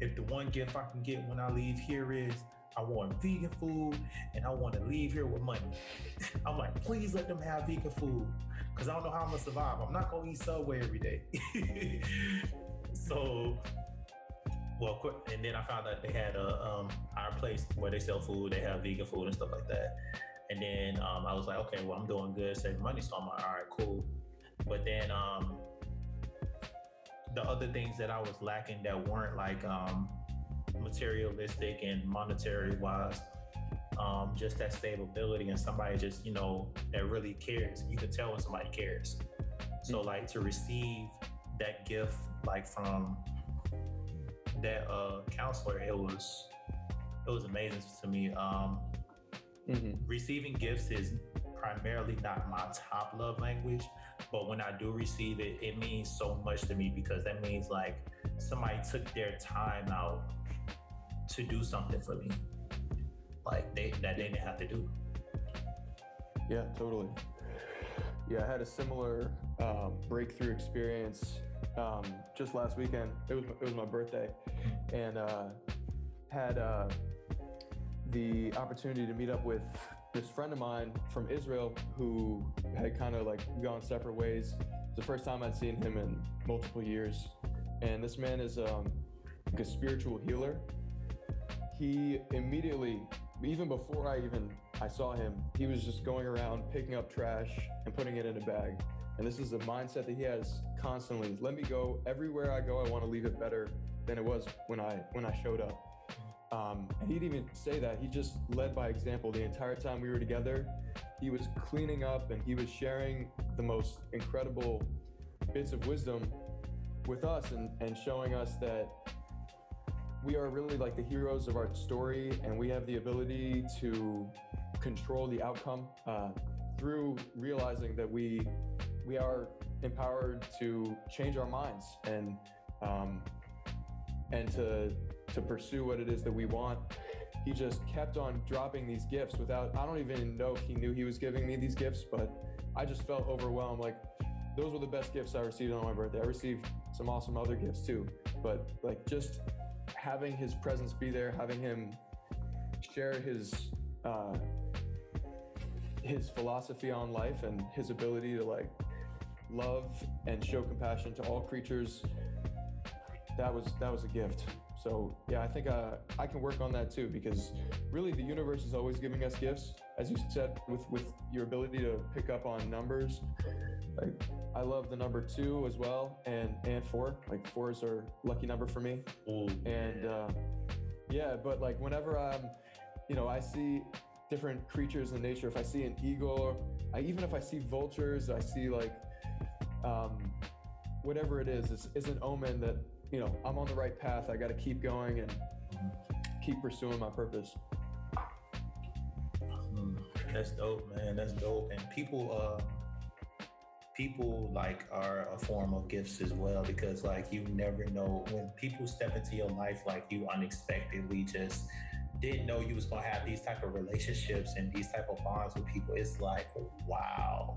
if the one gift I can get when I leave here is I want vegan food and I want to leave here with money. I'm like, please let them have vegan food because I don't know how I'm gonna survive. I'm not gonna eat Subway every day. so, well, and then I found out they had a um, our place where they sell food. They have vegan food and stuff like that. And then um, I was like, okay, well, I'm doing good, saving money, so I'm like, all right, cool. But then um, the other things that I was lacking that weren't like um, materialistic and monetary wise um, just that stability and somebody just you know that really cares you can tell when somebody cares so mm-hmm. like to receive that gift like from that uh counselor it was it was amazing to me um mm-hmm. receiving gifts is primarily not my top love language but when i do receive it it means so much to me because that means like somebody took their time out to do something for me like they that they didn't have to do. Yeah, totally. Yeah, I had a similar um, breakthrough experience um, just last weekend. It was it was my birthday, and uh, had uh, the opportunity to meet up with this friend of mine from Israel who had kind of like gone separate ways. The first time I'd seen him in multiple years, and this man is um, like a spiritual healer. He immediately even before I even I saw him, he was just going around picking up trash and putting it in a bag. And this is a mindset that he has constantly. Let me go everywhere I go. I want to leave it better than it was when I when I showed up. Um, and he'd even say that he just led by example the entire time we were together. He was cleaning up and he was sharing the most incredible bits of wisdom with us and, and showing us that we are really like the heroes of our story, and we have the ability to control the outcome uh, through realizing that we we are empowered to change our minds and um, and to to pursue what it is that we want. He just kept on dropping these gifts without. I don't even know if he knew he was giving me these gifts, but I just felt overwhelmed. Like those were the best gifts I received on my birthday. I received some awesome other gifts too, but like just having his presence be there, having him share his uh, his philosophy on life and his ability to like love and show compassion to all creatures. That was that was a gift. So yeah, I think uh, I can work on that too because really the universe is always giving us gifts, as you said, with with your ability to pick up on numbers. Like I love the number two as well, and and four. Like four is our lucky number for me. Ooh. And uh, yeah, but like whenever I'm, you know, I see different creatures in nature. If I see an eagle, I, even if I see vultures, I see like um, whatever it is, is, is an omen that you know I'm on the right path. I got to keep going and keep pursuing my purpose. That's dope, man. That's dope. And people, uh, people like are a form of gifts as well because like you never know when people step into your life like you unexpectedly just didn't know you was gonna have these type of relationships and these type of bonds with people. It's like wow.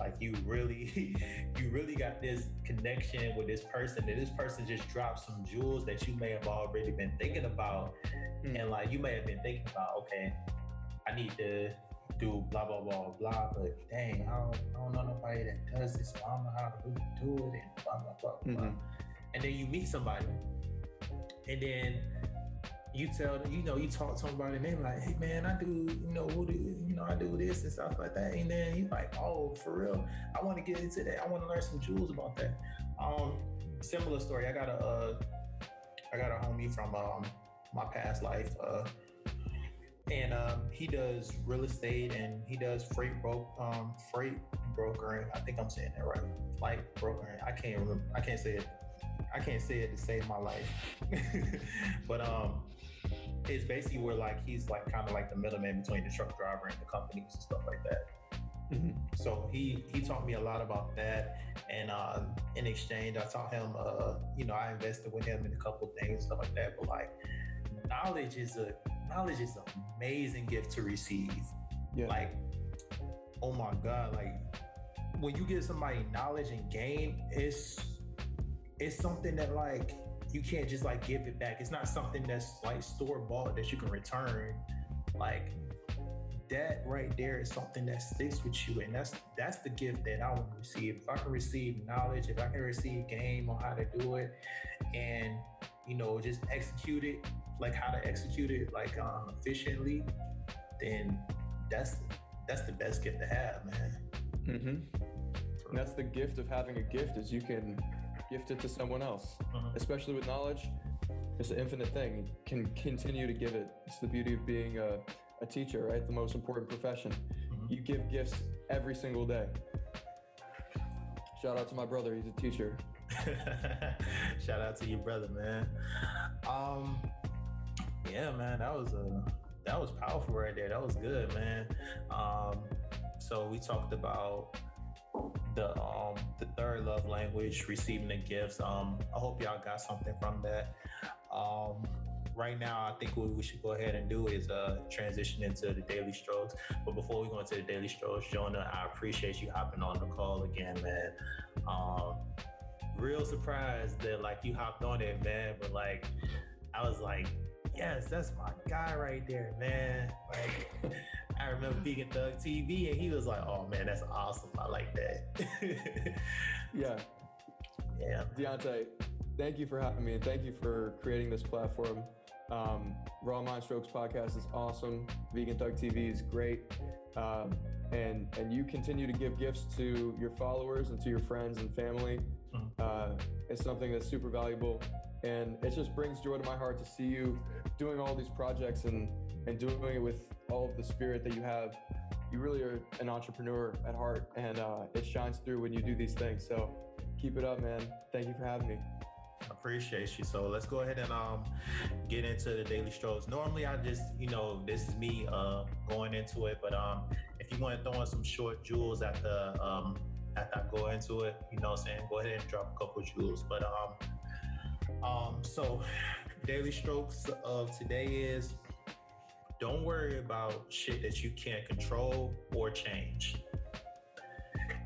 Like you really, you really got this connection with this person, and this person just dropped some jewels that you may have already been thinking about, mm. and like you may have been thinking about, okay, I need to do blah blah blah blah. But dang, I don't, I don't know nobody that does this, so I don't know how to really do it, and blah blah blah blah. Mm-hmm. And then you meet somebody, and then you tell them, you know, you talk to somebody, and they're like, hey man, I do, you know, what do you know, I do this and stuff like that. And then he's like, oh, for real, I want to get into that. I want to learn some jewels about that. Um, similar story. I got a, uh, I got a homie from um, my past life. Uh, and um, he does real estate and he does freight bro- um, freight brokering. I think I'm saying that right. Flight brokering. I can't remember. I can't say it. I can't say it to save my life. but um, it's basically where like he's like kind of like the middleman between the truck driver and the companies and stuff like that. Mm-hmm. So he he taught me a lot about that, and uh, in exchange, I taught him. Uh, you know, I invested with him in a couple things, stuff like that. But like, knowledge is a knowledge is an amazing gift to receive. Yeah. Like, oh my God, like when you give somebody knowledge and gain, it's it's something that like you can't just like give it back. It's not something that's like store bought that you can return. Like that right there is something that sticks with you, and that's that's the gift that I want to receive. If I can receive knowledge, if I can receive game on how to do it, and you know just execute it like how to execute it like um, efficiently, then that's that's the best gift to have, man. Mm-hmm. That's the gift of having a gift is you can gift it to someone else, mm-hmm. especially with knowledge. It's an infinite thing. You can continue to give it. It's the beauty of being a, a teacher, right? The most important profession. Mm-hmm. You give gifts every single day. Shout out to my brother. He's a teacher. Shout out to your brother, man. Um, yeah, man, that was a that was powerful right there. That was good, man. Um, so we talked about the um the third love language, receiving the gifts. Um, I hope y'all got something from that. Um, right now, I think what we should go ahead and do is uh, transition into the daily strokes. But before we go into the daily strokes, Jonah, I appreciate you hopping on the call again, man. Um, real surprised that like you hopped on it, man. But like, I was like, yes, that's my guy right there, man. Like, I remember Vegan Thug TV, and he was like, "Oh man, that's awesome. I like that." yeah, yeah. Deontay, thank you for having me, and thank you for creating this platform. Um, Raw Mind Strokes podcast is awesome. Vegan Thug TV is great, um, and and you continue to give gifts to your followers and to your friends and family. Mm-hmm. Uh, it's something that's super valuable and it just brings joy to my heart to see you doing all these projects and and doing it with all of the spirit that you have. You really are an entrepreneur at heart and uh, it shines through when you do these things. So keep it up man. Thank you for having me. Appreciate you. So let's go ahead and um get into the daily strokes normally i just you know this is me uh going into it but um if you want to throw in some short jewels at the um after i go into it you know what i'm saying? Go ahead and drop a couple jewels. But um um, so, daily strokes of today is don't worry about shit that you can't control or change.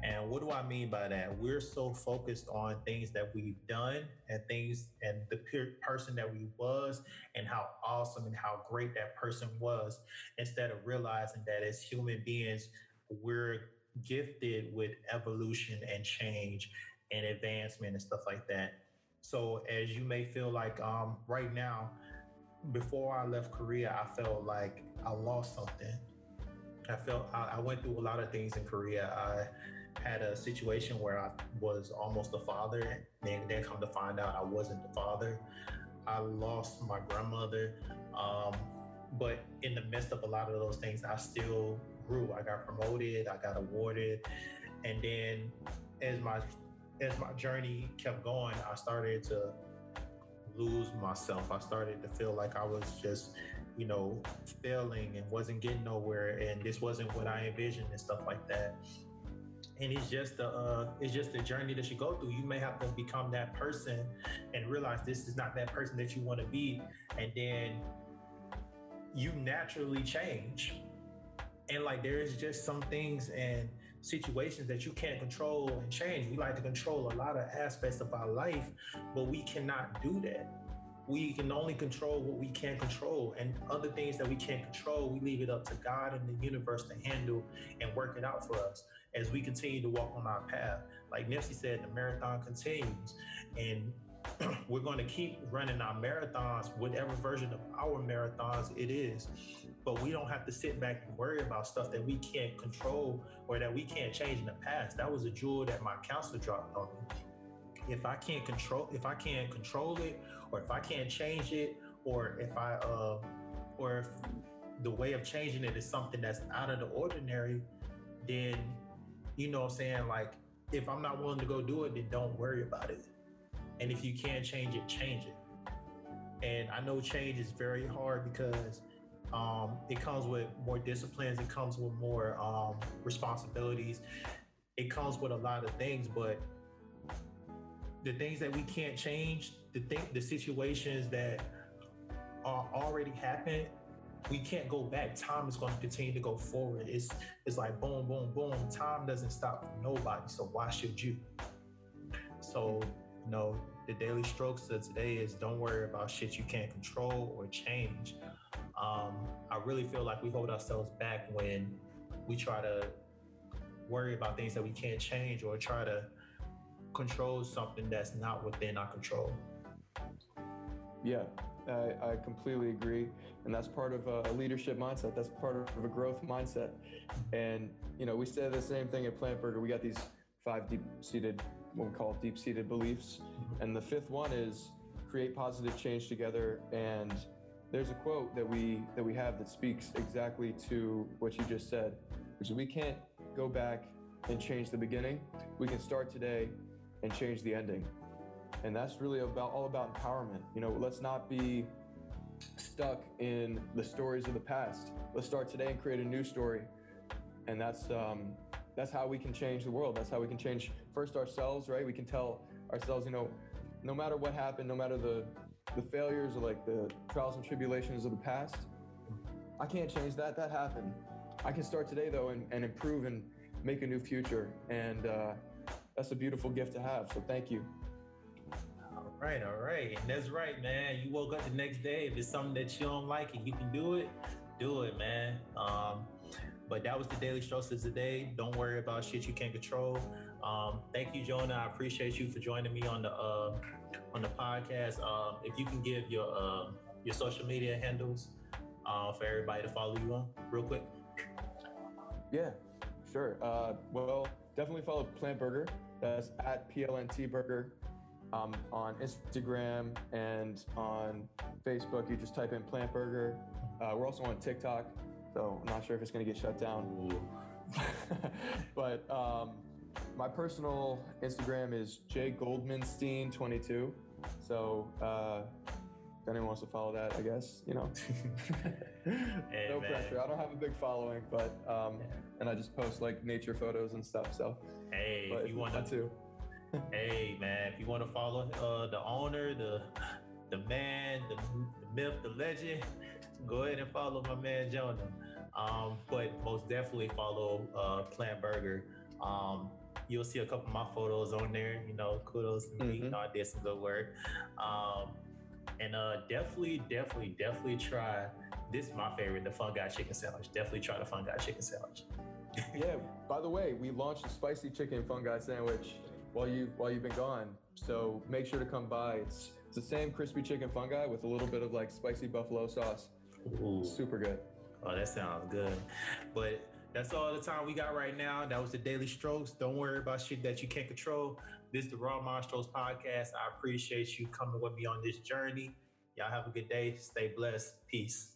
And what do I mean by that? We're so focused on things that we've done and things and the person that we was and how awesome and how great that person was instead of realizing that as human beings, we're gifted with evolution and change and advancement and stuff like that. So as you may feel like um, right now, before I left Korea, I felt like I lost something. I felt I, I went through a lot of things in Korea. I had a situation where I was almost a father, and then come to find out I wasn't the father. I lost my grandmother, um, but in the midst of a lot of those things, I still grew. I got promoted, I got awarded, and then as my as my journey kept going, I started to lose myself. I started to feel like I was just you know, failing and wasn't getting nowhere, and this wasn't what I envisioned and stuff like that. And it's just a uh, it's just a journey that you go through. You may have to become that person and realize this is not that person that you want to be, and then you naturally change. And like there is just some things and situations that you can't control and change. We like to control a lot of aspects of our life, but we cannot do that. We can only control what we can control, and other things that we can't control, we leave it up to God and the universe to handle and work it out for us as we continue to walk on our path. Like Nipsey said, the marathon continues, and we're going to keep running our marathons, whatever version of our marathons it is. But we don't have to sit back and worry about stuff that we can't control or that we can't change in the past. That was a jewel that my counselor dropped on me. If I can't control, if I can't control it, or if I can't change it, or if I, uh, or if the way of changing it is something that's out of the ordinary, then you know what I'm saying? Like, if I'm not willing to go do it, then don't worry about it. And if you can change it, change it. And I know change is very hard because um, it comes with more disciplines, it comes with more um, responsibilities, it comes with a lot of things. But the things that we can't change, the thing, the situations that are already happened, we can't go back. Time is going to continue to go forward. It's it's like boom, boom, boom. Time doesn't stop for nobody. So why should you? So you know, the daily strokes of today is don't worry about shit you can't control or change. Um, I really feel like we hold ourselves back when we try to worry about things that we can't change or try to control something that's not within our control. Yeah, I, I completely agree. And that's part of a leadership mindset. That's part of a growth mindset. And, you know, we say the same thing at Plant Burger. We got these five deep seated what we call deep seated beliefs. And the fifth one is create positive change together. And there's a quote that we that we have that speaks exactly to what you just said, which is we can't go back and change the beginning. We can start today and change the ending. And that's really about all about empowerment. You know, let's not be stuck in the stories of the past. Let's start today and create a new story. And that's um, that's how we can change the world. That's how we can change first ourselves, right? We can tell ourselves, you know, no matter what happened, no matter the the failures or like the trials and tribulations of the past, I can't change that. That happened. I can start today though and, and improve and make a new future. And uh, that's a beautiful gift to have. So thank you. All right, all right. And that's right, man. You woke up the next day. If it's something that you don't like and you can do it, do it, man. Um, but that was the daily strokes of today. Don't worry about shit you can't control. Um, thank you, Jonah. I appreciate you for joining me on the uh, on the podcast. Um, if you can give your uh, your social media handles uh, for everybody to follow you on, real quick. Yeah, sure. Uh, well, definitely follow Plant Burger. That's at PLNT Burger. Um, on Instagram and on Facebook, you just type in Plant Burger. Uh, we're also on TikTok. So I'm not sure if it's going to get shut down. but um, my personal Instagram is J Goldmanstein22. So uh, if anyone wants to follow that, I guess you know. hey, no man. pressure. I don't have a big following, but um, and I just post like nature photos and stuff. So hey, if you want to, hey man, if you want to follow uh, the owner, the the man, the, the myth, the legend, go ahead and follow my man Jonah. Um, but most definitely follow uh, Plant Burger. Um, you'll see a couple of my photos on there. You know, kudos to me. Mm-hmm. You know, I did some good work. Um, and uh, definitely, definitely, definitely try. This is my favorite, the Fun Guy Chicken Sandwich. Definitely try the Fun Guy Chicken Sandwich. yeah. By the way, we launched a spicy chicken Fun Guy Sandwich while you while you've been gone. So make sure to come by. It's it's the same crispy chicken fungi with a little bit of like spicy buffalo sauce. Ooh. Super good. Oh, that sounds good. But that's all the time we got right now. That was the Daily Strokes. Don't worry about shit that you can't control. This is the Raw Mind Strokes podcast. I appreciate you coming with me on this journey. Y'all have a good day. Stay blessed. Peace.